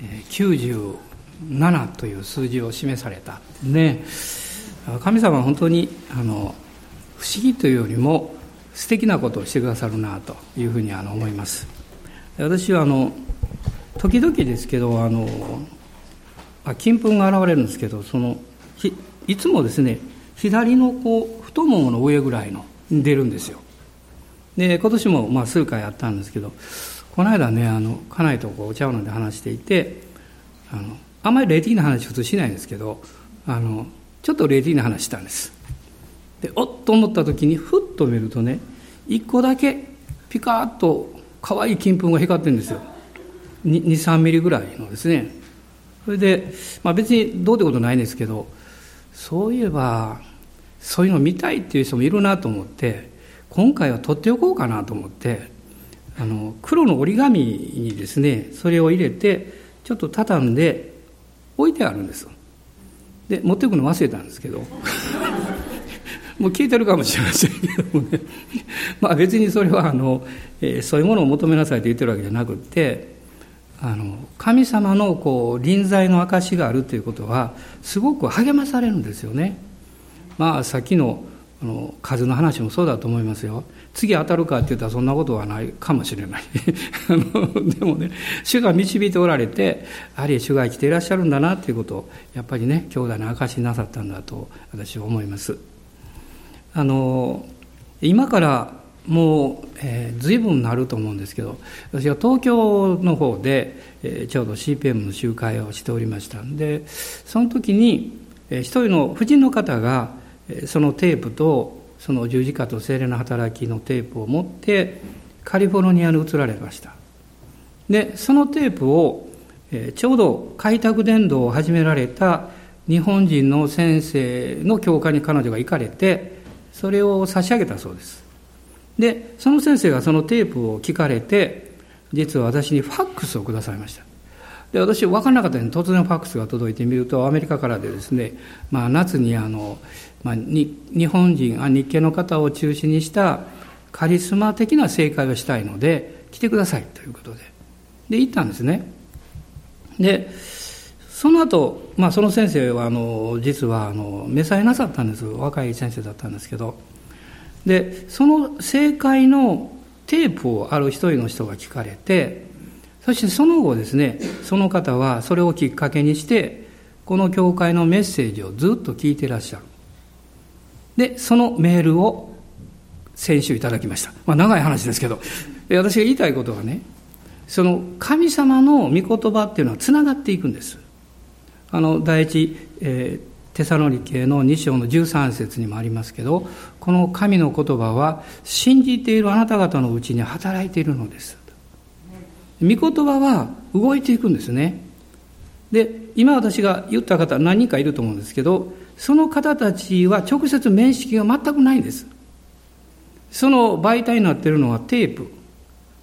97という数字を示された。で神様は本当にあの不思議というよりも素敵なことをしてくださるなというふうにあの思います。私はあの時々ですけどあの金粉が現れるんですけどそのいつもですね左のこう太ももの上ぐらいの出るんですよ。で今年もまあ数回やったんですけどこの間ねあの家内とこうお茶を飲んで話していてあのあんまり霊的な話普通しないんですけどあのちょっと霊的な話したんです。でおっと思った時にふっと見るとね一個だけピカッと可愛い金粉が光ってるんですよ。23ミリぐらいのですね。それで、まあ、別にどうってことないんですけどそういえばそういうの見たいっていう人もいるなと思って今回は取っておこうかなと思ってあの黒の折り紙にですねそれを入れてちょっと畳んで置いてあるんですで持っていくの忘れたんですけど もう聞いてるかもしれませんけどもね まあ別にそれはあの、えー、そういうものを求めなさいと言ってるわけじゃなくってあの神様のこう臨在の証があるということはすごく励まされるんですよね。まあさっきのあの数の話もそうだと思いますよ。次当たるかって言ったらそんなことはないかもしれない。あのでもね、主が導いておられて、やはり主が生きていらっしゃるんだなっていうことを、やっぱりね、兄弟の証しなさったんだと私は思います。あの、今からもう、えー、随分なると思うんですけど私は東京の方で、えー、ちょうど CPM の集会をしておりましたんでその時に、えー、一人の婦人の方が、えー、そのテープとその十字架と精霊の働きのテープを持ってカリフォルニアに移られました。でそのテープを、え、ちょうど開拓伝道を始められた日本人の先生の教会に彼女が行かれてそれを差し上げたそうです。でその先生がそのテープを聞かれて実は私にファックスをくださいました。で私分からなかったのに突然ファックスが届いてみるとアメリカからでですね、まあ、夏にあの、まあ、日本人あ日系の方を中心にしたカリスマ的な正解をしたいので来てくださいということで。で行ったんですね。でその後、まあその先生はあの実はあの召されなさったんです。若い先生だったんですけど。でその正解のテープをある一人の人が聞かれてそしてその後ですねその方はそれをきっかけにしてこの教会のメッセージをずっと聞いてらっしゃる。でそのメールを先週いただきました、まあ、長い話ですけど。私が言いたいことはねその神様の御言葉っていうのはつながっていくんです。あの第一、えー、テサロニケの2章の13節にもありますけどこの神の言葉は信じているあなた方のうちに働いているのです。御言葉は動いていくんですね。で今私が言った方何人かいると思うんですけどその方たちは直接面識が全くないんです。その媒体になっているのはテープ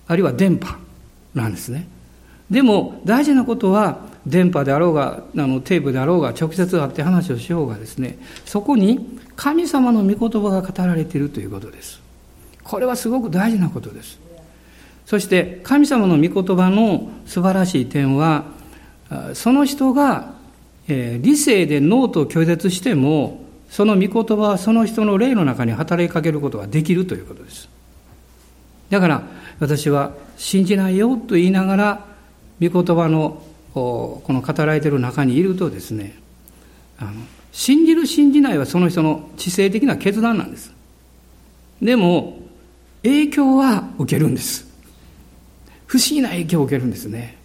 あるいは電波なんですね。でも大事なことは電波であろうがあのテープであろうが直接会って話をしようがですねそこに神様の御言葉が語られているということです。これはすごく大事なことです。そして神様の御言葉の素晴らしい点はその人が理性でノートを拒絶してもその御言葉はその人の霊の中に働きかけることができるということです。だから私は信じないよと言いながら御言葉のこの語られている中にいるとですねあの信じる信じないはその人の知性的な決断なんです。でも影響は受けるんです。不思議な影響を受けるんですね。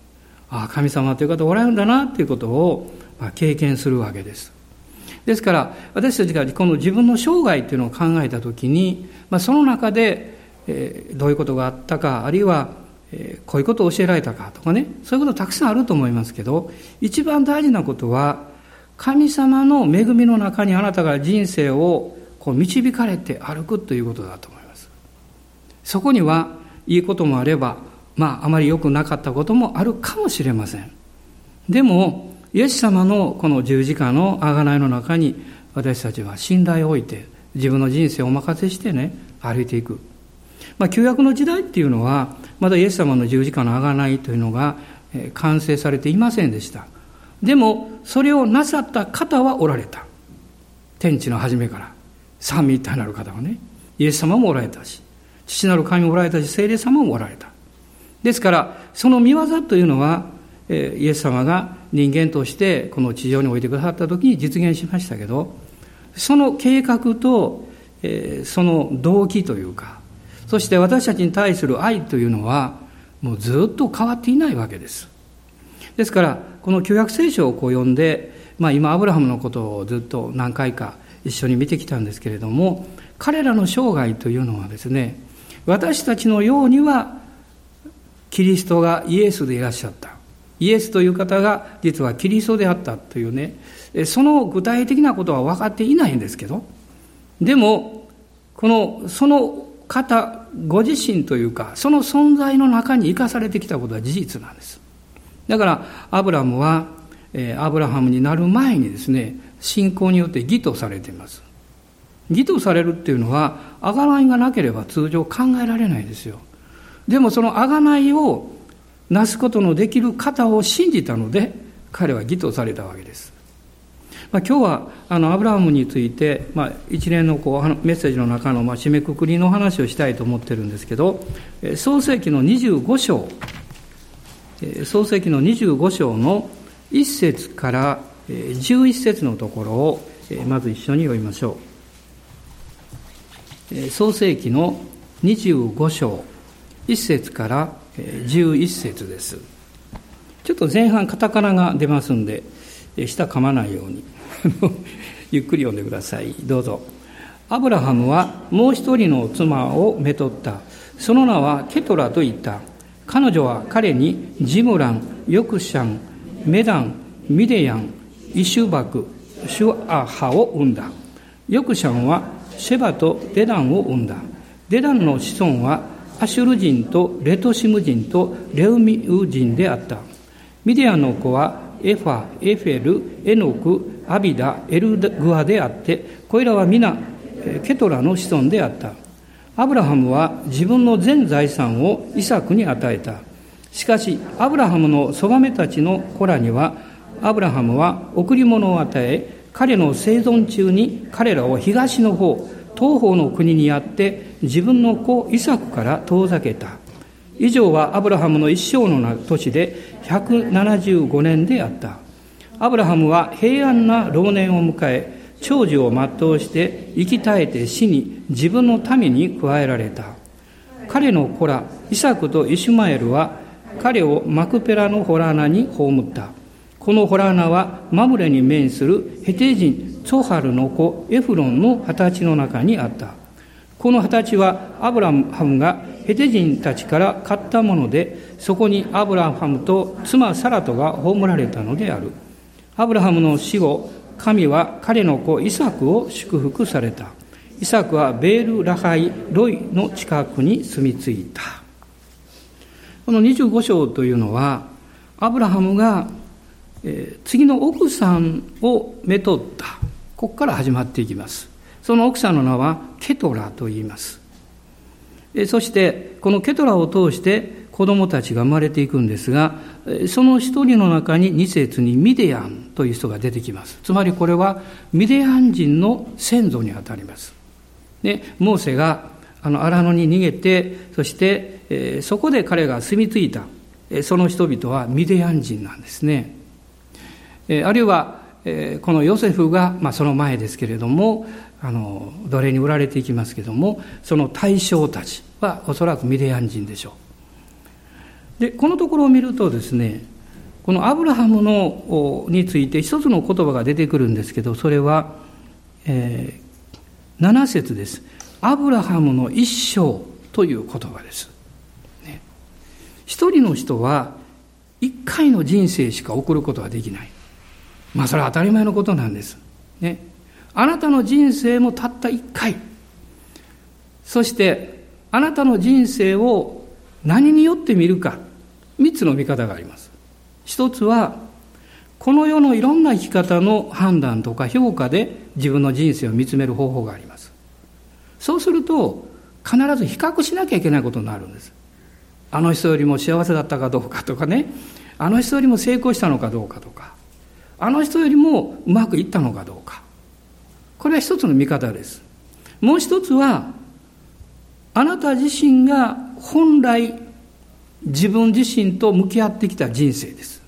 ああ神様という方おられるんだなということを経験するわけです。ですから私たちがこの自分の生涯というのを考えた時に、まあ、その中で、えー、どういうことがあったかあるいはえこういうことを教えられたかとかねそういうことたくさんあると思いますけど一番大事なことは神様の恵みの中にあなたが人生をこう導かれて歩くということだと思います。そこにはいいこともあればまああまり良くなかったこともあるかもしれません。でもイエス様のこの十字架の贖いの中に私たちは信頼を置いて自分の人生をお任せしてね歩いていく。まあ、旧約の時代っていうのはまだイエス様の十字架の贖いというのが完成されていませんでした。でもそれをなさった方はおられた。天地の初めから三位一体なる方はねイエス様もおられたし父なる神もおられたし聖霊様もおられた。ですからその見業というのはイエス様が人間としてこの地上に置いてくださった時に実現しましたけどその計画とその動機というかそして私たちに対する愛というのはもうずっと変わっていないわけです。ですからこの旧約聖書をこう読んで、まあ、今アブラハムのことをずっと何回か一緒に見てきたんですけれども彼らの生涯というのはですね私たちのようにはキリストがイエスでいらっしゃった。イエスという方が実はキリストであったというねその具体的なことは分かっていないんですけどでもこのその方ご自身というかその存在の中に生かされてきたことは事実なんです。だからアブラムはアブラハムになる前にですね信仰によって義とされています。義とされるっていうのは贖いがなければ通常考えられないですよ。でもその贖いをなすことのできる方を信じたので彼は義とされたわけです、まあ、今日はあのアブラハムについて、まあ、一連のこうメッセージの中のまあ締めくくりの話をしたいと思ってるんですけど創世紀の25章創世紀の25章の1節から11節のところをまず一緒に読みましょう。創世紀の25章1節から11節です。ちょっと前半カタカナが出ますんで下噛まないように。ゆっくり読んでください。どうぞ。アブラハムはもう一人の妻をめとった。その名はケトラと言った。彼女は彼にジムラン、ヨクシャン、メダン、ミデヤン、イシュバク、シュアハを生んだ。ヨクシャンはシェバとデダンを生んだ。デダンの子孫はアシュル人とレトシム人とレウミウ人であった。ミディアンの子はエファ、エフェル、エノク、アビダ、エルダアであって、これらは皆ケトラの子孫であった。アブラハムは自分の全財産をイサクに与えた。しかし、アブラハムのそばめたちの子らには、アブラハムは贈り物を与え、彼の生存中に彼らを東の方、東方の国にやって自分の子イサクから遠ざけた。以上はアブラハムの一生の年で175年であった。アブラハムは平安な老年を迎え、長寿を全うして生き絶えて死に自分の民に加えられた。彼の子ら、イサクとイシュマエルは彼をマクペラのホラーナに葬った。このホラーナはマムレに面するヘテ人ツォハルの子エフロンの二十歳の中にあった。この二十歳はアブラハムがヘテ人たちから買ったもので、そこにアブラハムと妻サラトが葬られたのである。アブラハムの死後、神は彼の子イサクを祝福された。イサクはベール・ラハイ・ロイの近くに住み着いた。この25章というのは、アブラハムが、えー、次の奥さんをめとった。ここから始まっていきます。その奥さんの名はケトラと言います。そして、このケトラを通して子供たちが生まれていくんですが、その一人の中に2節にミディアンという人が出てきます。つまりこれはミディアン人の先祖にあたります。で、モーセがあの荒野に逃げて、そして、えー、そこで彼が住み着いた、え、その人々はミディアン人なんですね。え、あるいは、え、このヨセフが、まあ、その前ですけれども、あの奴隷に売られていきますけどもその対象たちはおそらくミディアン人でしょうでこのところを見るとですねこのアブラハムのについて一つの言葉が出てくるんですけどそれは、えー、7節です。アブラハムの一生という言葉です。ね、一人の人は一回の人生しか送ることはできない。まあそれは当たり前のことなんです。ね。あなたの人生もたった一回。そしてあなたの人生を何によって見るか。3つの見方があります。一つは、この世のいろんな生き方の判断とか評価で自分の人生を見つめる方法があります。そうすると、必ず比較しなきゃいけないことになるんです。あの人よりも幸せだったかどうかとかね、あの人よりも成功したのかどうかとかあの人よりもうまくいったのかどうか。これは一つの見方です。もう一つはあなた自身が本来自分自身と向き合ってきた人生です。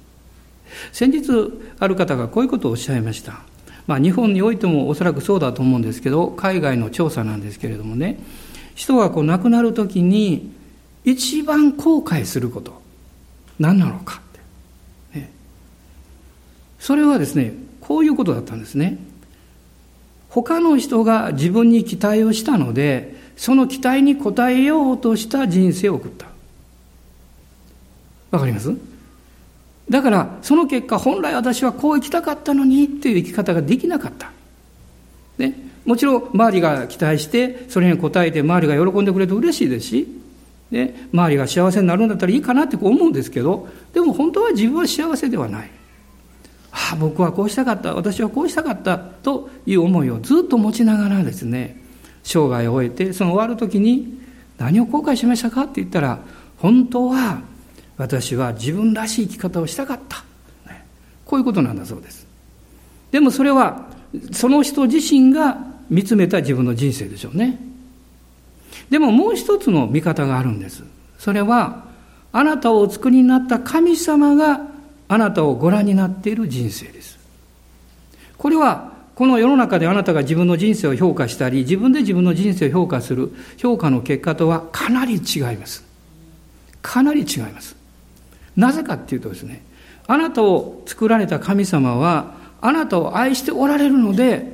先日ある方がこういうことをおっしゃいました。まあ、日本においてもおそらくそうだと思うんですけど海外の調査なんですけれどもね。人がこう亡くなる時に一番後悔すること何なのか、それはですねこういうことだったんですね。他の人が自分に期待をしたのでその期待に応えようとした人生を送った。わかります？だからその結果本来私はこう生きたかったのにっていう生き方ができなかった、ね、もちろん周りが期待してそれに応えて周りが喜んでくれると嬉しいですし、ね、周りが幸せになるんだったらいいかなって思うんですけどでも本当は自分は幸せではない。ああ僕はこうしたかった私はこうしたかったという思いをずっと持ちながらですね生涯を終えてその終わる時に何を後悔しましたかって言ったら本当は私は自分らしい生き方をしたかった、こういうことなんだそうです。でもそれはその人自身が見つめた自分の人生でしょうね。でももう一つの見方があるんです。それはあなたをお作りになった神様があなたをご覧になっている人生です。これはこの世の中であなたが自分の人生を評価したり自分で自分の人生を評価する評価の結果とはかなり違います。かなり違います。なぜかっていうとですね、あなたを作られた神様は、あなたを愛しておられるので、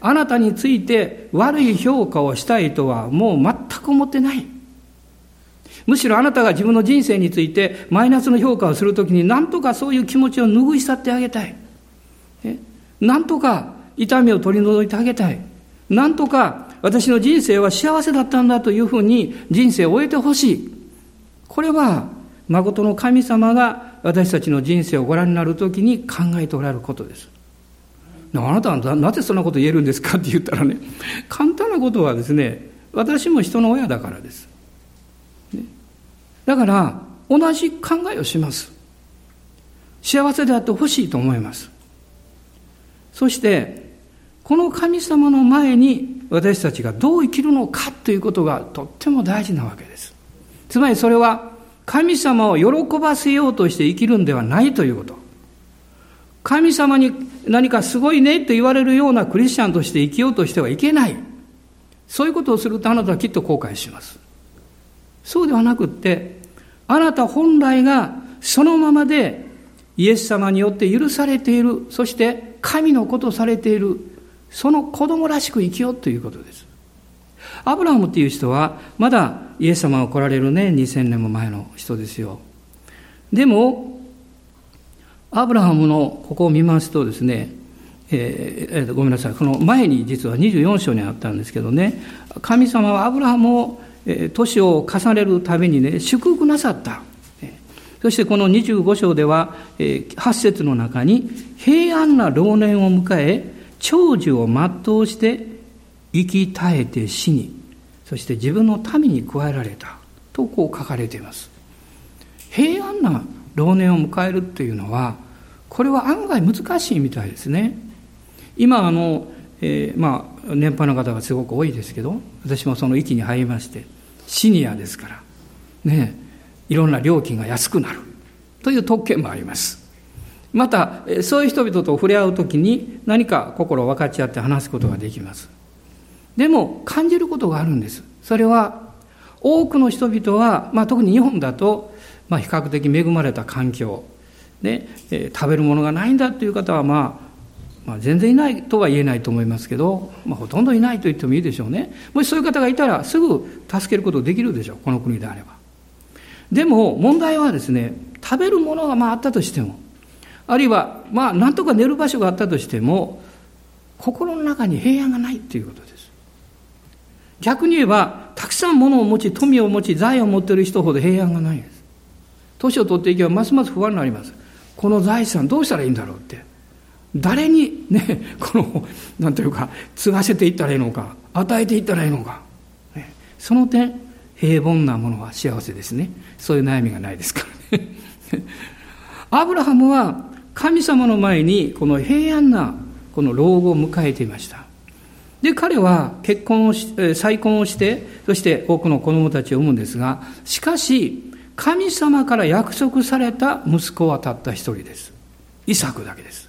あなたについて悪い評価をしたいとはもう全く思ってない。むしろあなたが自分の人生についてマイナスの評価をするときに何とかそういう気持ちを拭い去ってあげたい。何とか痛みを取り除いてあげたい。何とか私の人生は幸せだったんだというふうに人生を終えてほしい。これは誠の神様が私たちの人生をご覧になるときに考えておられることです。あなたはなぜそんなこと言えるんですかって言ったらね、簡単なことはですね、私も人の親だからです。だから、同じ考えをします。幸せであってほしいと思います。そして、この神様の前に私たちがどう生きるのかということがとっても大事なわけです。つまりそれは神様を喜ばせようとして生きるんではないということ。神様に何かすごいねと言われるようなクリスチャンとして生きようとしてはいけない。そういうことをするとあなたはきっと後悔します。そうではなくって、あなた本来がそのままでイエス様によって許されている、そして神のことされている、その子供らしく生きようということです。アブラハムっていう人は、まだイエス様が来られるね、2000年も前の人ですよ。でも、アブラハムのここを見ますとですね、えー、ごめんなさい、この前に実は24章にあったんですけどね、神様はアブラハムを、年を重ねるためにね、祝福なさった。そしてこの25章では、8節の中に、平安な老年を迎え、長寿を全うして生き絶えて死にそして自分の民に加えられたとこう書かれています平安な老年を迎えるっていうのはこれは案外難しいみたいですね今あの、えー、まあ年配の方がすごく多いですけど私もその域に入りましてシニアですからねいろんな料金が安くなるという特権もありますまたそういう人々と触れ合う時に何か心を分かち合って話すことができますでも感じることがあるんです。それは多くの人々は、まあ、特に日本だと、まあ、比較的恵まれた環境で、え、食べるものがないんだという方は、まあ、まあ全然いないとは言えないと思いますけど、まあ、ほとんどいないと言ってもいいでしょうねもしそういう方がいたらすぐ助けることできるでしょうこの国であればでも問題はですね食べるものがまああったとしてもあるいはまあなんとか寝る場所があったとしても心の中に平安がないということです逆に言えば、たくさん物を持ち、富を持ち、財を持っている人ほど平安がないんです。年を取っていけばますます不安になります。この財産どうしたらいいんだろうって。誰にね、この、なんというか、継がせていったらいいのか、与えていったらいいのか。ね、その点、平凡なものは幸せですね。そういう悩みがないですからね。アブラハムは神様の前にこの平安なこの老後を迎えていました。で、彼は結婚をし、再婚をして、そして多くの子供たちを産むんですが、しかし、神様から約束された息子はたった一人です。イサクだけです。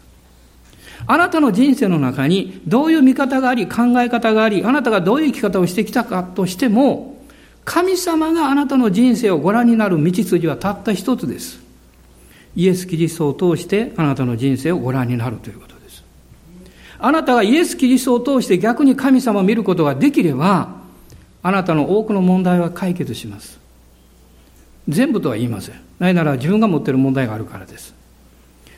あなたの人生の中にどういう見方があり、考え方があり、あなたがどういう生き方をしてきたかとしても、神様があなたの人生をご覧になる道筋はたった一つです。イエス・キリストを通してあなたの人生をご覧になるということです。あなたがイエス・キリストを通して逆に神様を見ることができれば、あなたの多くの問題は解決します。全部とは言いません。なぜなら自分が持っている問題があるからです。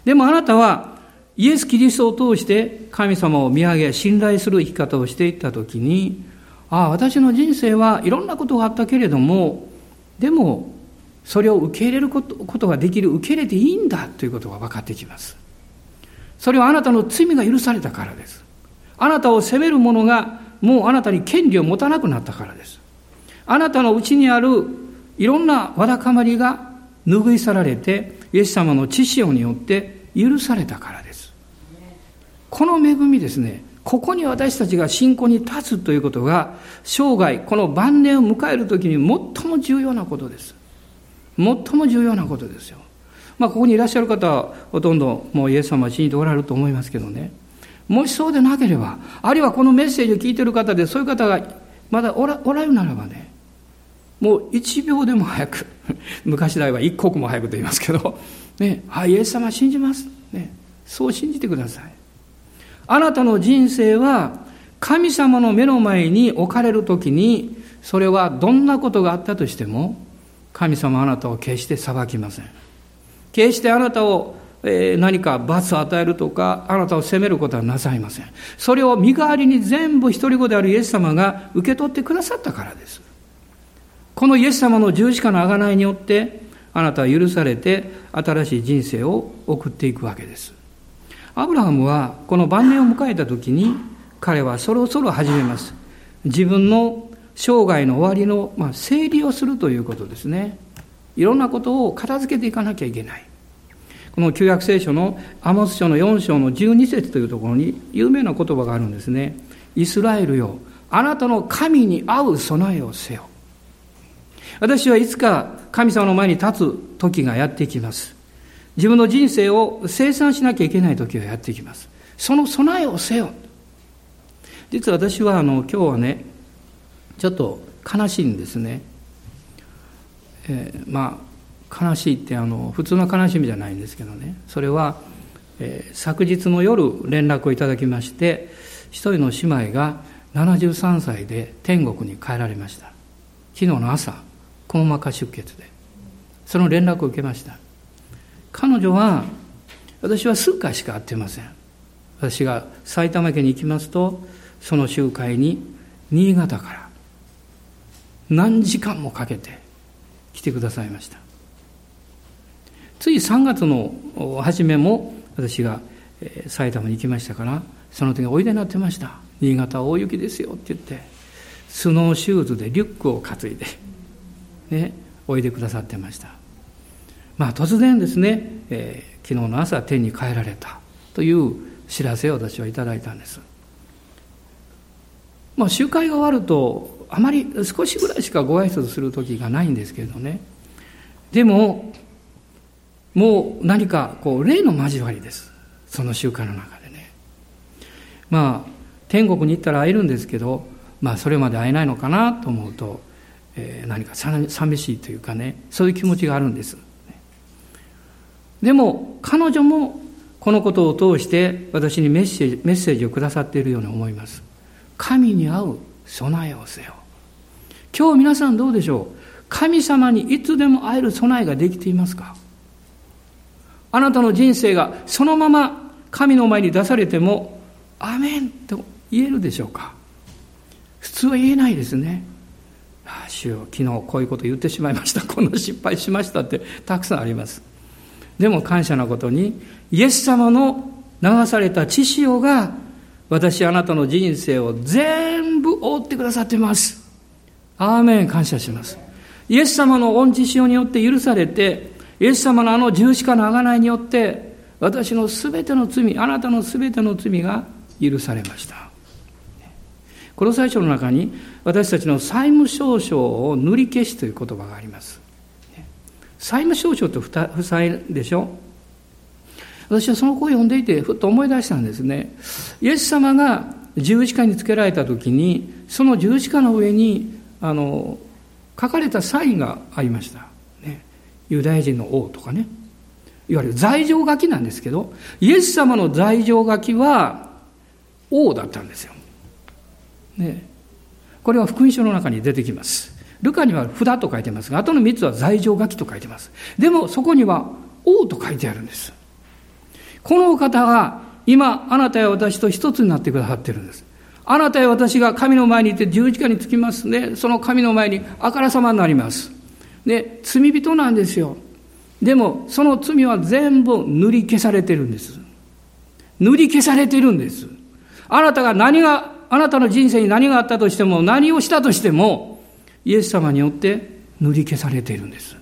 でもあなたはイエス・キリストを通して神様を見上げ、信頼する生き方をしていったときに、ああ、私の人生はいろんなことがあったけれども、でも、それを受け入れることができる、受け入れていいんだということが分かってきます。それはあなたの罪が許されたからです。あなたを責める者がもうあなたに権利を持たなくなったからです。あなたのうちにあるいろんなわだかまりが拭い去られて、イエス様の知識によって許されたからです。この恵みですね、ここに私たちが信仰に立つということが、生涯、この晩年を迎えるときに最も重要なことです。最も重要なことですよ。まあ、ここにいらっしゃる方は、ほとんどもうイエス様は信じておられると思いますけどね。もしそうでなければ、あるいはこのメッセージを聞いている方で、そういう方がまだおらおられるならばね、もう一秒でも早く、昔代は一刻も早くと言いますけど、ね、はい、イエス様信じます。ね、そう信じてください。あなたの人生は神様の目の前に置かれるときに、それはどんなことがあったとしても、神様あなたを決して裁きません。決してあなたを何か罰を与えるとか、あなたを責めることはなさいません。それを身代わりに全部一人子であるイエス様が受け取ってくださったからです。このイエス様の十字架の贖いによって、あなたは許されて新しい人生を送っていくわけです。アブラハムはこの晩年を迎えた時に彼はそろそろ始めます。自分の生涯の終わりの、まあ、整理をするということですね。いろんなことを片付けていかなきゃいけない。この旧約聖書のアモス書の4章の12節というところに有名な言葉があるんですね。イスラエルよ、あなたの神に合う備えをせよ。私はいつか神様の前に立つ時がやってきます。自分の人生を生産しなきゃいけない時がやってきます。その備えをせよ。実は私はあの今日はね、ちょっと悲しいんですね。えー、まあ悲しいってあの普通の悲しみじゃないんですけどねそれは、えー、昨日の夜連絡をいただきまして一人の姉妹が73歳で天国に帰られました昨日の朝くも膜下出血でその連絡を受けました彼女は私は数回しか会ってません。私が埼玉県に行きますとその集会に新潟から何時間もかけて来てくださいました。つい3月の初めも私が埼玉に行きましたからその時おいでになってました。新潟大雪ですよって言ってスノーシューズでリュックを担いでね、おいでくださってました。まあ突然ですね、えー、昨日の朝天に帰られたという知らせを私はいただいたんです。まあ集会が終わるとあまり少しぐらいしかご挨拶する時がないんですけどね。でも、もう何かこう霊の交わりです。その習慣の中でね。まあ天国に行ったら会えるんですけど、まあそれまで会えないのかなと思うと、えー、何か寂しいというかねそういう気持ちがあるんですでも彼女もこのことを通して私にメッセージメッセージをくださっているように思います。神に合う備えをせよ。今日皆さんどうでしょう？神様にいつでも会える備えができていますか？あなたの人生がそのまま神の前に出されても「アメン」と言えるでしょうか？普通は言えないですね。ああ主よ昨日こういうこと言ってしまいました。こんな失敗しましたってたくさんあります。でも感謝なことにイエス様の流された血潮が私あなたの人生を全部覆ってくださってます。アーメン。感謝します。イエス様の恩知潮によって許されてイエス様のあの十字架の贖いによって私のすべての罪あなたのすべての罪が許されました。この最初の中に私たちの債務証書を塗り消しという言葉があります。債務証書って負債でしょ？私はその声を読んでいてふっと思い出したんですね。イエス様が十字架につけられた時にその十字架の上にあの書かれたサインがありました、ね、ユダヤ人の王とかね。いわゆる。罪状書きなんですけどイエス様の罪状書きは王だったんですよ、ね、これは福音書の中に出てきます。ルカには札と書いてますがあとの3つは罪状書きと書いてますでもそこには王と書いてあるんですこの方が今あなたや私と一つになってくださってるんですあなたや私が神の前にいて十字架につきますね。その神の前にあからさまになります。で、罪人なんですよ。でも、その罪は全部塗り消されてるんです。塗り消されてるんです。あなたが何が、あなたの人生に何があったとしても、何をしたとしても、イエス様によって塗り消されているんです。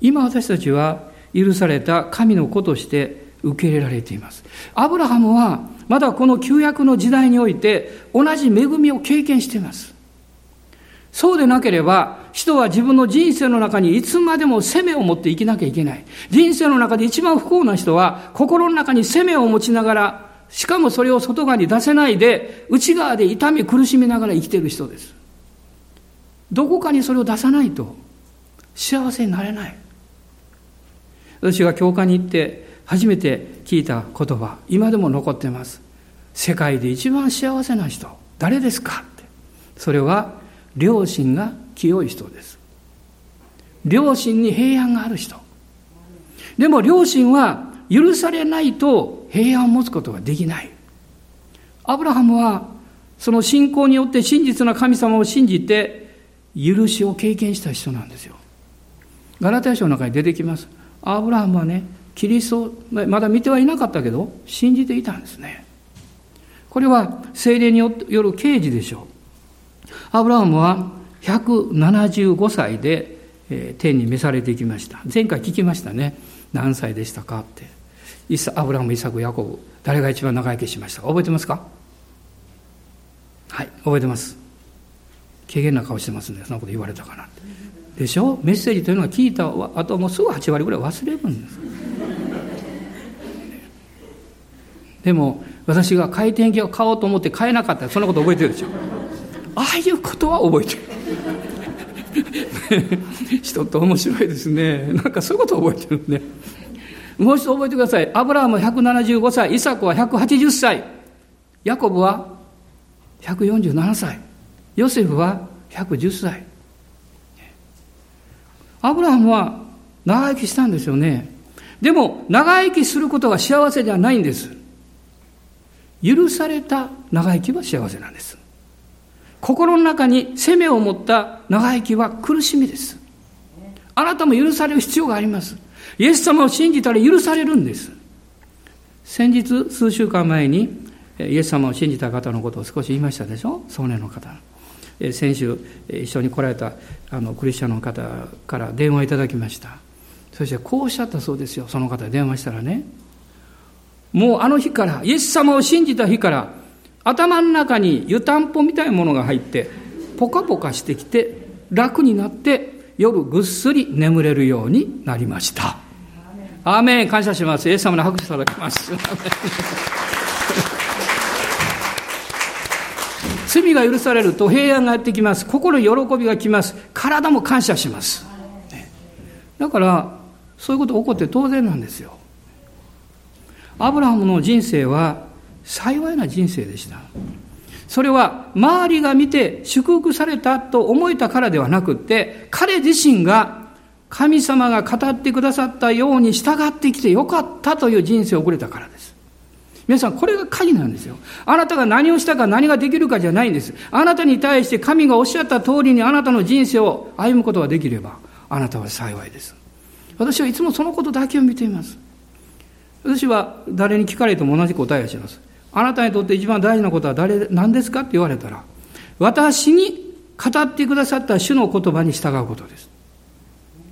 今私たちは許された神の子として受け入れられています。アブラハムはまだこの旧約の時代において同じ恵みを経験しています。そうでなければ人は自分の人生の中にいつまでも責めを持って生きなきゃいけない。人生の中で一番不幸な人は心の中に責めを持ちながらしかもそれを外側に出せないで内側で痛み苦しみながら生きている人です。どこかにそれを出さないと幸せになれない。私が教会に行って初めて聞いた言葉今でも残ってます。世界で一番幸せな人誰ですか？って。それは良心が清い人です。良心に平安がある人。でも良心は許されないと平安を持つことができない。アブラハムはその信仰によって真実な神様を信じて許しを経験した人なんですよ。ガラテヤ書の中に出てきます。アブラハムはねキリストまだ見てはいなかったけど信じていたんですね。これは精霊による刑事でしょう。アブラハムは175歳で天に召されていきました。前回聞きましたね。何歳でしたかって。アブラハムイサクヤコブ。誰が一番長生きしましたか？覚えてますか？はい覚えてます。軽減な顔してますねそんなこと言われたかなでしょ？メッセージというのは聞いたあともうすぐ8割ぐらい忘れるんです。でも私が回転機を買おうと思って買えなかった。らそんなこと覚えてるでしょ？ああいうことは覚えてる。人って面白いですね。なんかそういうこと覚えてるねもう一度覚えてください。アブラハム175歳イサクは180歳。ヤコブは147歳。ヨセフは110歳アブラハムは長生きしたんですよねでも長生きすることが幸せではないんです許された長生きは幸せなんです。心の中に責めを持った長生きは苦しみです。あなたも許される必要があります。イエス様を信じたら許されるんです。先日、数週間前に、イエス様を信じた方のことを少し言いましたでしょ？壮年の方。先週、一緒に来られたあのクリスチャンの方から電話いただきました。そしてこうおっしゃったそうですよ。その方に電話したらね。もうあの日から、イエス様を信じた日から、頭の中に湯たんぽみたいなものが入って、ポカポカしてきて、楽になって、夜ぐっすり眠れるようになりました。アーメン感謝します。イエス様の拍手いただきます。罪が許されると平安がやってきます。心喜びが来ます。体も感謝します。だから、そういうこと起こって当然なんですよ。アブラハムの人生は幸いな人生でした。それは周りが見て祝福されたと思えたからではなくって、彼自身が神様が語ってくださったように従ってきてよかったという人生を送れたからです。皆さん、これが鍵なんですよ。あなたが何をしたか何ができるかじゃないんです。あなたに対して神がおっしゃった通りにあなたの人生を歩むことができれば、あなたは幸いです。私はいつもそのことだけを見ています。私は誰に聞かれても同じ答えをします。あなたにとって一番大事なことは誰、何ですかって言われたら、私に語ってくださった主の言葉に従うことです。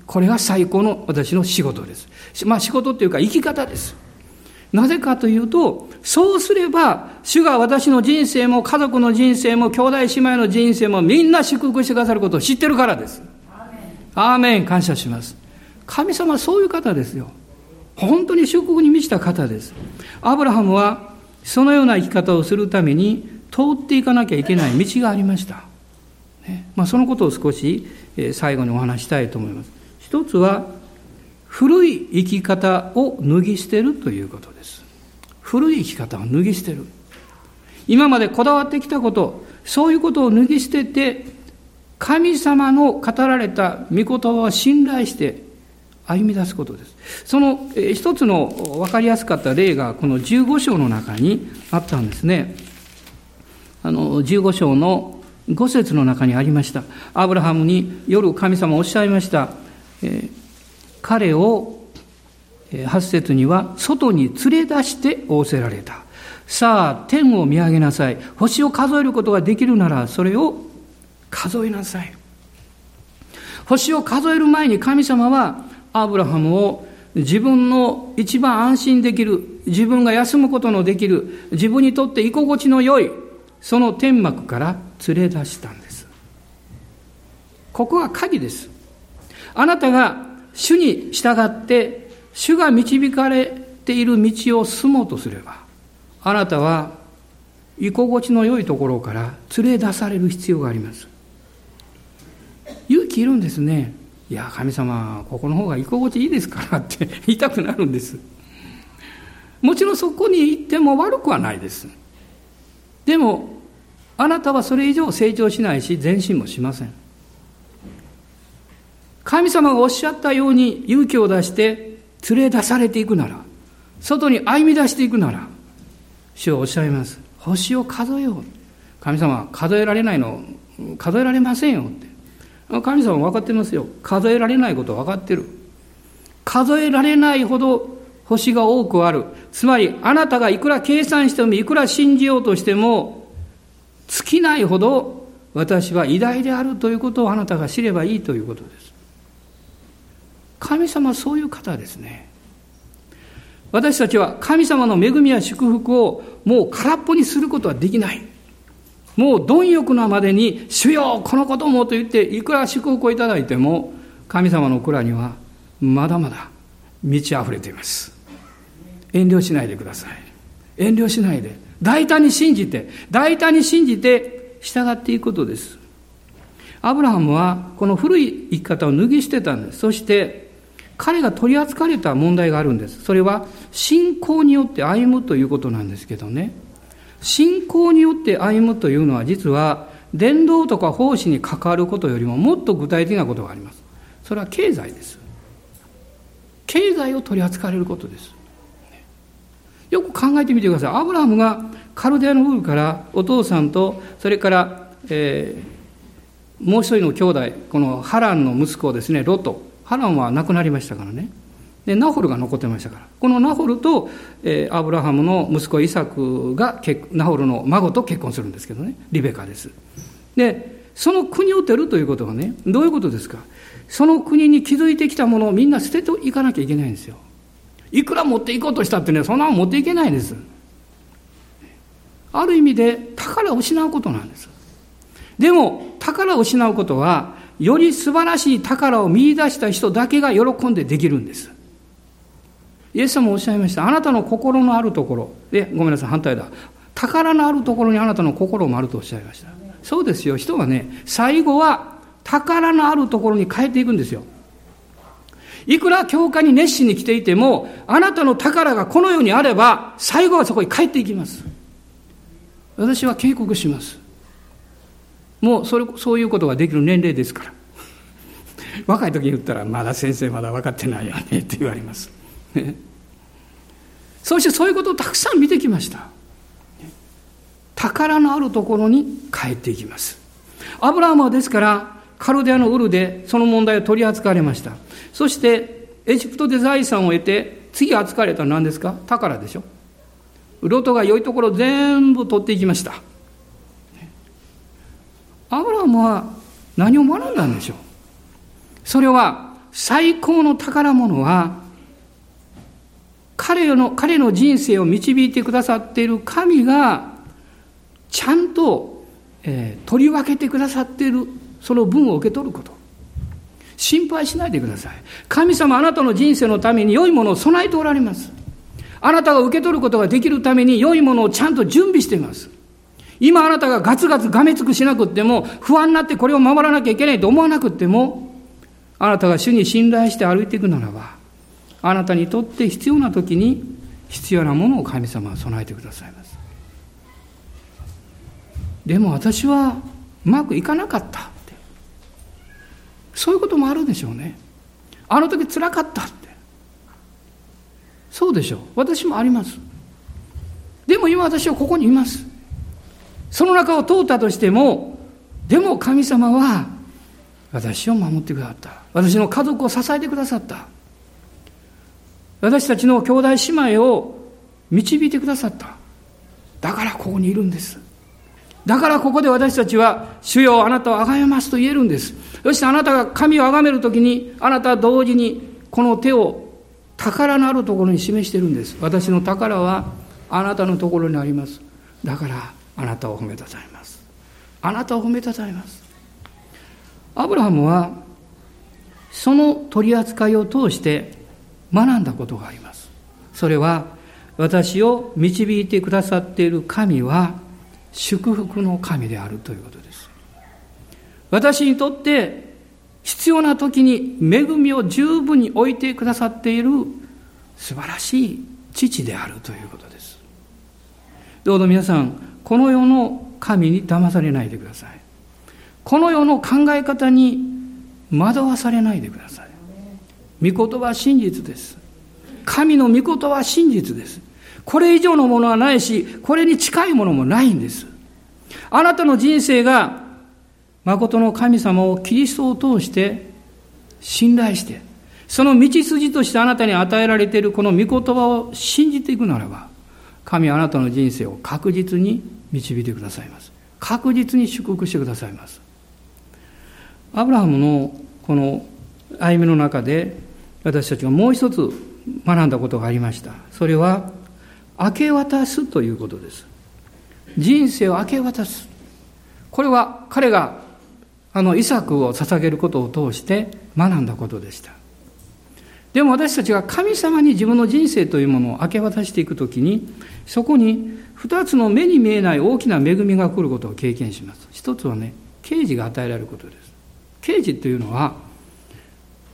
これが最高の私の仕事です。まあ仕事っていうか生き方です。なぜかというと、そうすれば、主が私の人生も家族の人生も兄弟姉妹の人生もみんな祝福してくださることを知ってるからです。アーメン感謝します。神様はそういう方ですよ。本当に祝福に満ちた方です。アブラハムはそのような生き方をするために通っていかなきゃいけない道がありました。ねまあ、そのことを少し最後にお話したいと思います。一つは古い生き方を脱ぎ捨てるということです。古い生き方を脱ぎ捨てる。今までこだわってきたこと、そういうことを脱ぎ捨てて、神様の語られた御言葉を信頼して歩み出すことです。その一つの分かりやすかった例がこの15章の中にあったんですね。あの15章の5節の中にありました。アブラハムに夜神様おっしゃいました。えー彼を8節には外に連れ出して仰せられた。さあ、天を見上げなさい。星を数えることができるなら、それを数えなさい。星を数える前に神様は、アブラハムを自分の一番安心できる、自分が休むことのできる、自分にとって居心地の良い、その天幕から連れ出したんです。ここが鍵です。あなたが主に従って、主が導かれている道を進もうとすれば、あなたは居心地の良いところから連れ出される必要があります。勇気いるんですね。いや、神様、ここの方が居心地いいですからって 言いたくなるんです。もちろんそこに行っても悪くはないです。でも、あなたはそれ以上成長しないし、前進もしません。神様がおっしゃったように勇気を出して連れ出されていくなら、外に歩み出していくなら、主はおっしゃいます。星を数えよう。神様は、数えられないの、数えられませんよって。神様は分かってますよ。数えられないこと分かってる。数えられないほど星が多くある。つまり、あなたがいくら計算しても、いくら信じようとしても、尽きないほど私は偉大であるということをあなたが知ればいいということです。神様はそういう方ですね。私たちは神様の恵みや祝福をもう空っぽにすることはできない。もう貪欲なまでに、主よ、このこともと言って、いくら祝福をいただいても、神様の蔵にはまだまだ満ち溢れています。遠慮しないでください。遠慮しないで。大胆に信じて、大胆に信じて従っていくことです。アブラハムはこの古い生き方を脱ぎ捨てたんです。そして、彼が取り扱われた問題があるんです。それは信仰によって歩むということなんですけどね。信仰によって歩むというのは実は伝道とか奉仕に関わることよりももっと具体的なことがあります。それは経済です。経済を取り扱われることです。よく考えてみてください。アブラハムがカルデアのウーからお父さんと、それから、えー、もう一人の兄弟、このハランの息子ですね、ロト。ハランは亡くなりましたからね。で、ナホルが残ってましたから。このナホルと、えー、アブラハムの息子イサクがナホルの孫と結婚するんですけどね。リベカです。で、その国を出るということはね、どういうことですか？その国に築いてきたものをみんな捨てていかなきゃいけないんですよ。いくら持っていこうとしたってね、そんなの持っていけないんです。ある意味で宝を失うことなんです。でも、宝を失うことは、より素晴らしい宝を見出した人だけが喜んでできるんです。イエス様もおっしゃいました。あなたの心のあるところ。で、ごめんなさい、反対だ。宝のあるところにあなたの心もあるとおっしゃいました。そうですよ。人はね、最後は宝のあるところに帰っていくんですよ。いくら教会に熱心に来ていても、あなたの宝がこの世にあれば、最後はそこに帰っていきます。私は警告します。もうそれそういうことができる年齢ですから。若い時に言ったら「まだ先生まだ分かってないよね」って言われます、そしてそういうことをたくさん見てきました。宝のあるところに帰っていきます。アブラハムはですからカルデアのウルでその問題を取り扱われました。そしてエジプトで財産を得て次扱われたのは何ですか？宝でしょ。ロトが良いところ全部取っていきました。アブラハムは何を学んだんでしょう？それは最高の宝物は、彼の、彼の人生を導いてくださっている神が、ちゃんと、えー、取り分けてくださっている、その分を受け取ること。心配しないでください。神様あなたの人生のために良いものを備えておられます。あなたが受け取ることができるために良いものをちゃんと準備しています。今あなたがガツガツがめつくしなくっても、不安になってこれを守らなきゃいけないと思わなくっても、あなたが主に信頼して歩いていくならば、あなたにとって必要な時に必要なものを神様は備えてくださいます。でも私はうまくいかなかったって。そういうこともあるでしょうね。あの時つらかったって。そうでしょう。私もあります。でも今私はここにいます。その中を通ったとしても、でも神様は私を守ってくださった。私の家族を支えてくださった。私たちの兄弟姉妹を導いてくださった。だからここにいるんです。だからここで私たちは、主よあなたを崇めますと言えるんです。そしてあなたが神を崇めるときに、あなたは同時にこの手を宝のあるところに示しているんです。私の宝はあなたのところにあります。だからあなたを褒めたたえます。あなたを褒めたたえます。アブラハムはその取り扱いを通して学んだことがあります。それは私を導いてくださっている神は祝福の神であるということです。私にとって必要な時に恵みを十分に置いてくださっている素晴らしい父であるということです。どうぞ皆さん、この世の神に騙されないでください。この世の考え方に惑わされないでください。御言葉は真実です。神の御言葉は真実です。これ以上のものはないし、これに近いものもないんです。あなたの人生が、誠の神様をキリストを通して信頼して、その道筋としてあなたに与えられているこの御言葉を信じていくならば、神はあなたの人生を確実に導いてくださいます。確実に祝福してくださいます。アブラハムのこの歩みの中で私たちがもう一つ学んだことがありました。それは明け渡すということです。人生を明け渡す。これは彼があのイサクを捧げることを通して学んだことでした。でも私たちが神様に自分の人生というものを明け渡していくときに、そこに二つの目に見えない大きな恵みが来ることを経験します。一つはね、刑事が与えられることです。刑事というのは、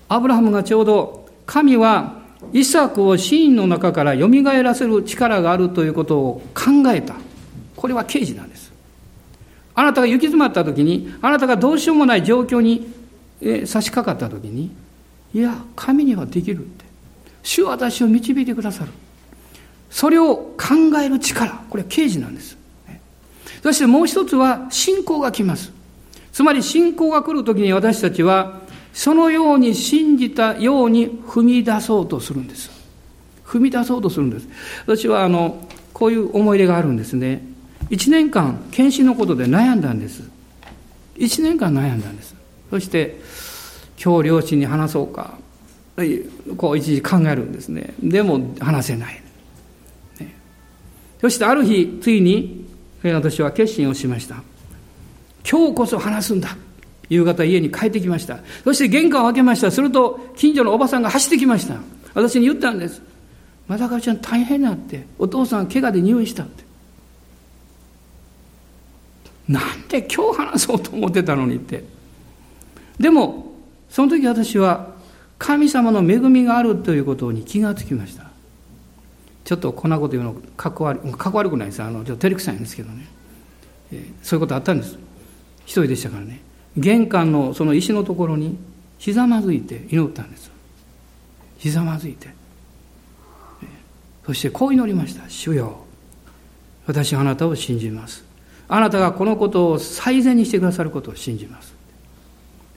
アブラハムがちょうど神はイサクを死因の中から蘇らせる力があるということを考えた。これは刑事なんです。あなたが行き詰まった時に、あなたがどうしようもない状況に差し掛かった時に、いや、神にはできるって。主は私を導いてくださる。それを考える力。これは刑事なんです。そしてもう一つは信仰が来ます。つまり信仰が来るときに私たちはそのように信じたように踏み出そうとするんです。踏み出そうとするんです。私はあの、こういう思い出があるんですね。一年間、検診のことで悩んだんです。一年間悩んだんです。そして、今日両親に話そうか。こう一時考えるんですね。でも話せない。ね、そしてある日、ついに私は決心をしました。今日こそ話すんだ。夕方家に帰ってきました。そして玄関を開けました。すると、近所のおばさんが走ってきました。私に言ったんです。まさかちゃん大変なって。お父さん怪我で入院したって。なんで今日話そうと思ってたのにって。でも、その時私は神様の恵みがあるということに気がつきました。ちょっとこんなこと言うのかっこ悪悪くないです。あの、ちょっと照れくさいんですけどね。えー、そういうことあったんです。一人でしたからね。玄関のその石のところにひざまずいて祈ったんですひざまずいてそしてこう祈りました主よ私はあなたを信じますあなたがこのことを最善にしてくださることを信じます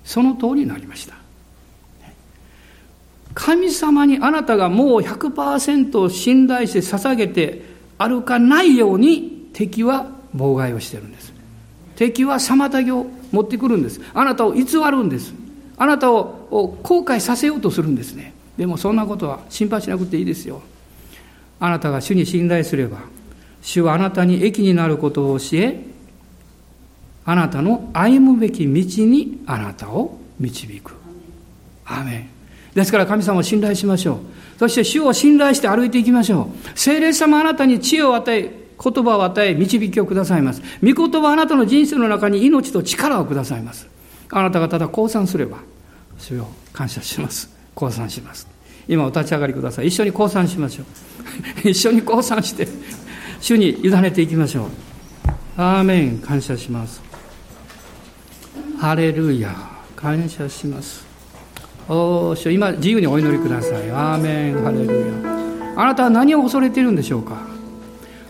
その通りになりました神様にあなたがもう100%信頼して捧げて歩かないように敵は妨害をしてるんです敵は妨げを持ってくるんです。あなたを偽るんです。あなたを後悔させようとするんですねでもそんなことは心配しなくていいですよあなたが主に信頼すれば主はあなたに益になることを教えあなたの歩むべき道にあなたを導く。アーメン。ですから神様を信頼しましょう。そして主を信頼して歩いていきましょう。聖霊様あなたに知恵を与え言葉を与え導きをくださいます。御言葉あなたの人生の中に命と力をくださいます。あなたがただ降参すれば主を感謝します。降参します。今お立ち上がりください。一緒に降参しましょう。一緒に降参して主に委ねていきましょう。アーメン。感謝します。ハレルヤ感謝します。お主今自由にお祈りください。アーメンハレルヤ。あなたは何を恐れているんでしょうか？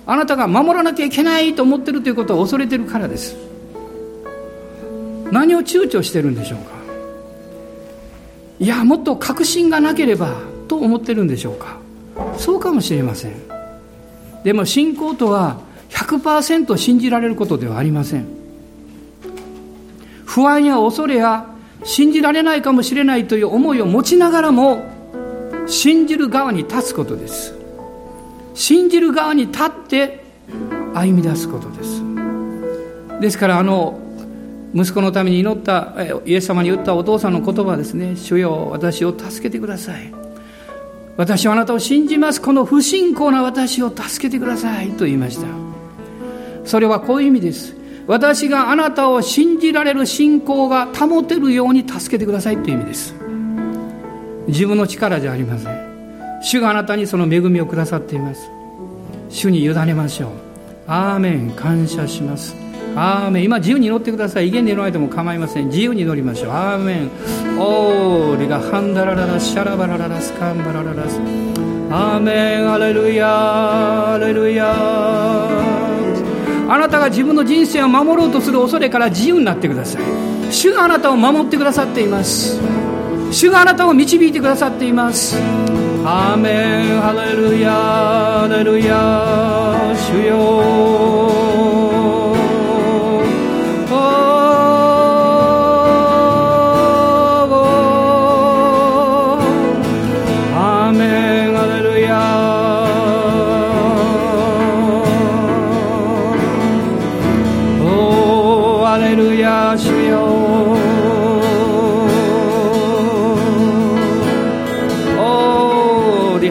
あなたが守らなきゃいけないと思ってるということを恐れてるからです。何を躊躇してるんでしょうか？いやもっと確信がなければと思ってるんでしょうか？そうかもしれません。でも信仰とは100%信じられることではありません。不安や恐れや信じられないかもしれないという思いを持ちながらも信じる側に立つことです。信じる側に立って歩み出すことです。ですからあの息子のために祈ったイエス様に言ったお父さんの言葉ですね主よ私を助けてください。私はあなたを信じます。この不信仰な私を助けてくださいと言いました。それはこういう意味です。私があなたを信じられる信仰が保てるように助けてくださいという意味です。自分の力じゃありません。主があなたにその恵みをくださっています。主に委ねましょう。アーメン。感謝します。アーメン。今自由に祈ってください。威厳に祈られても構いません。自由に祈りましょう。アーメン。オーリがハンダラララシャラバラララスカンバラララス。アーメン。アレルヤアレルヤあなたが自分の人生を守ろうとする恐れから自由になってください。主があなたを守ってくださっています。主があなたを導いてくださっています。アーメンハレルヤハレルヤ主よ。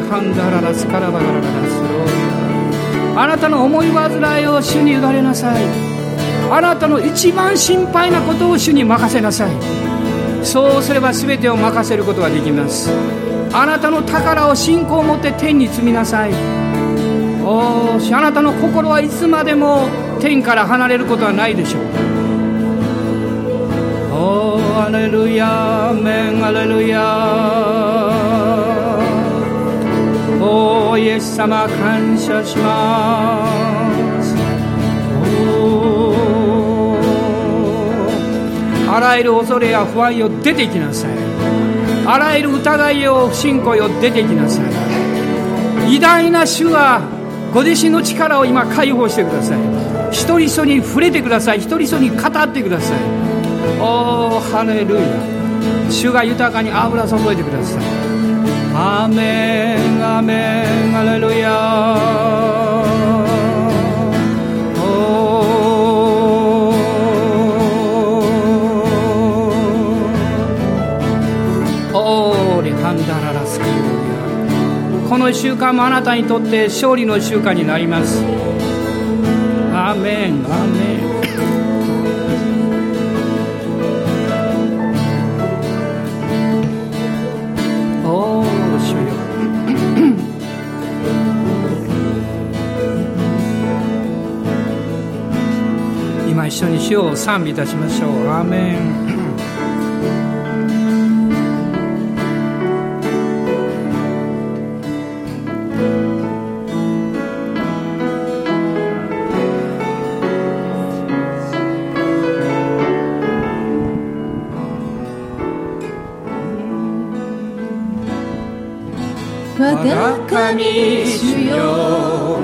カンダララスカラバガラララスローあなたの思い煩いを主に委ねなさい。あなたの一番心配なことを主に任せなさい。そうすれば全てを任せることができます。あなたの宝を信仰を持って天に積みなさい。おあなたの心はいつまでも天から離れることはないでしょう。おアレルヤメンアレルヤイエス様感謝します。あらゆる恐れや不安よ出ていきなさい。あらゆる疑いよ不信仰よ出ていきなさい。偉大な主はご自身の力を今解放してください。一人一緒に触れてください。一人一緒に語ってください。おおハレルヤ。主が豊かに油注いでください。アメンアメン。Amen, Alleluia. この1週間もあなたにとって勝利の1週間になります。アメンアメン緒に主を賛美いたしましょう。アーメン。神主よ。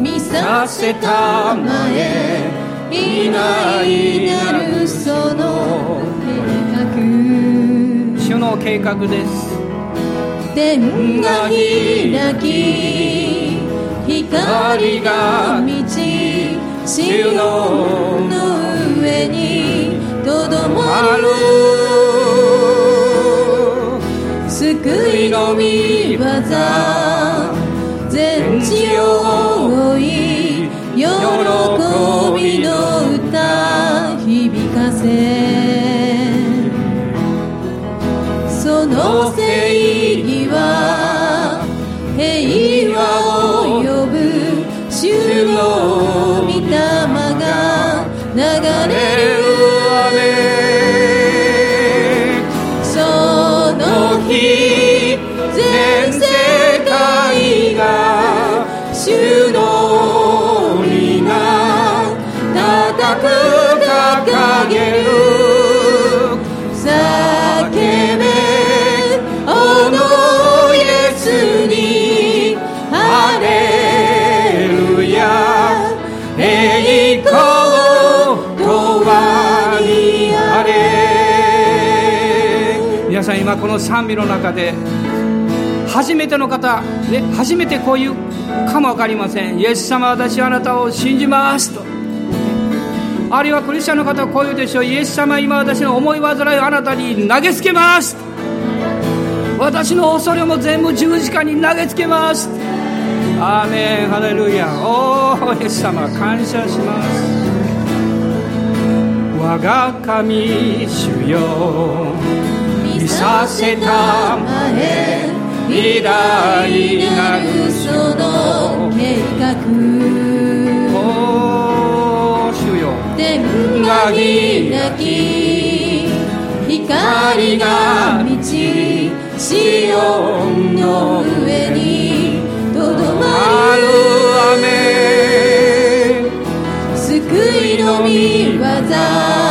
見させたまえ。意外なるその計画。の計画です。天が開き光が満ち潮の上にとどまる。救いの御業全地を追い喜その日れ皆さん今この賛美の中で初めての方、ね、初めてこういうかも分かりません。イエス様私はあなたを信じますと。あるいはクリスチャンの方はこう言うでしょう。イエス様今私の思い煩いをあなたに投げつけます私の恐れも全部十字架に投げつけますアーメン。ハレルヤ。おおイエス様感謝します。我が神主よ。させたまえ偉大なる。その計画おー主よ天が開き光が満ちシオンの上にとどまる。る。アメン救いの御業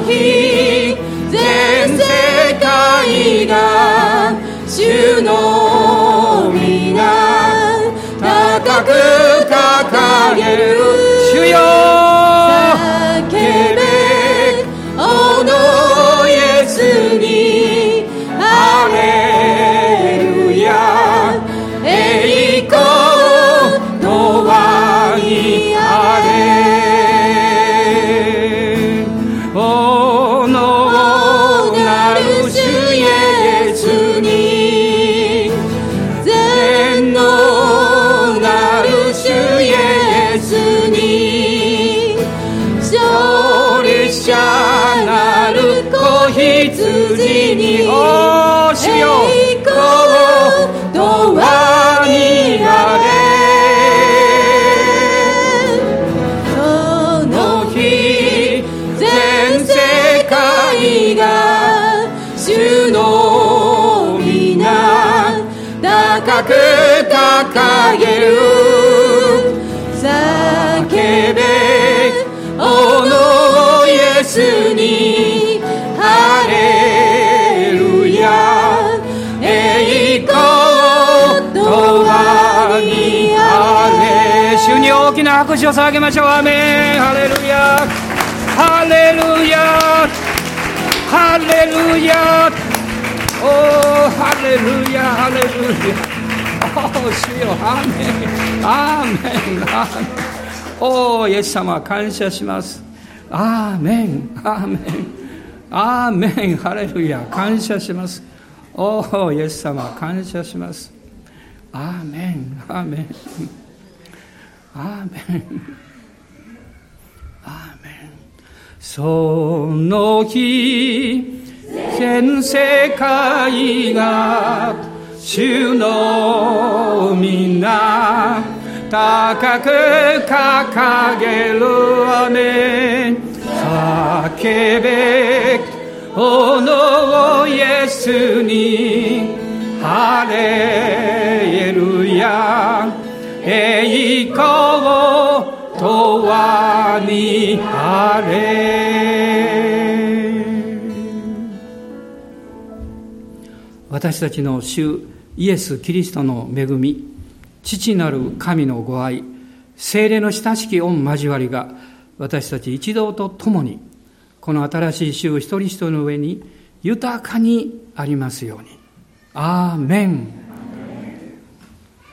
日全世界が主の皆高く掲げる。主よ。掲げる叫べおのイエスにハレルヤ栄光とわにあれ主に大きな拍手を捧げましょうアメンハレルヤハレルヤハレルヤおおハレルヤハレルヤ主よアーメンアーメンアーメンおおイエス様感謝します。アーメンアーメンアーメンハレルヤ感謝します。おおイエス様感謝します。アーメンアーメンアーメンアーメン。その日全世界が主の皆高く掲げる雨叫べおのイエスにハレルヤ栄光とはにあれ私たちの主イエス・キリストの恵み父なる神のご愛精霊の親しき御交わりが私たち一同と共にこの新しい週一人一人の上に豊かにありますように。アーメン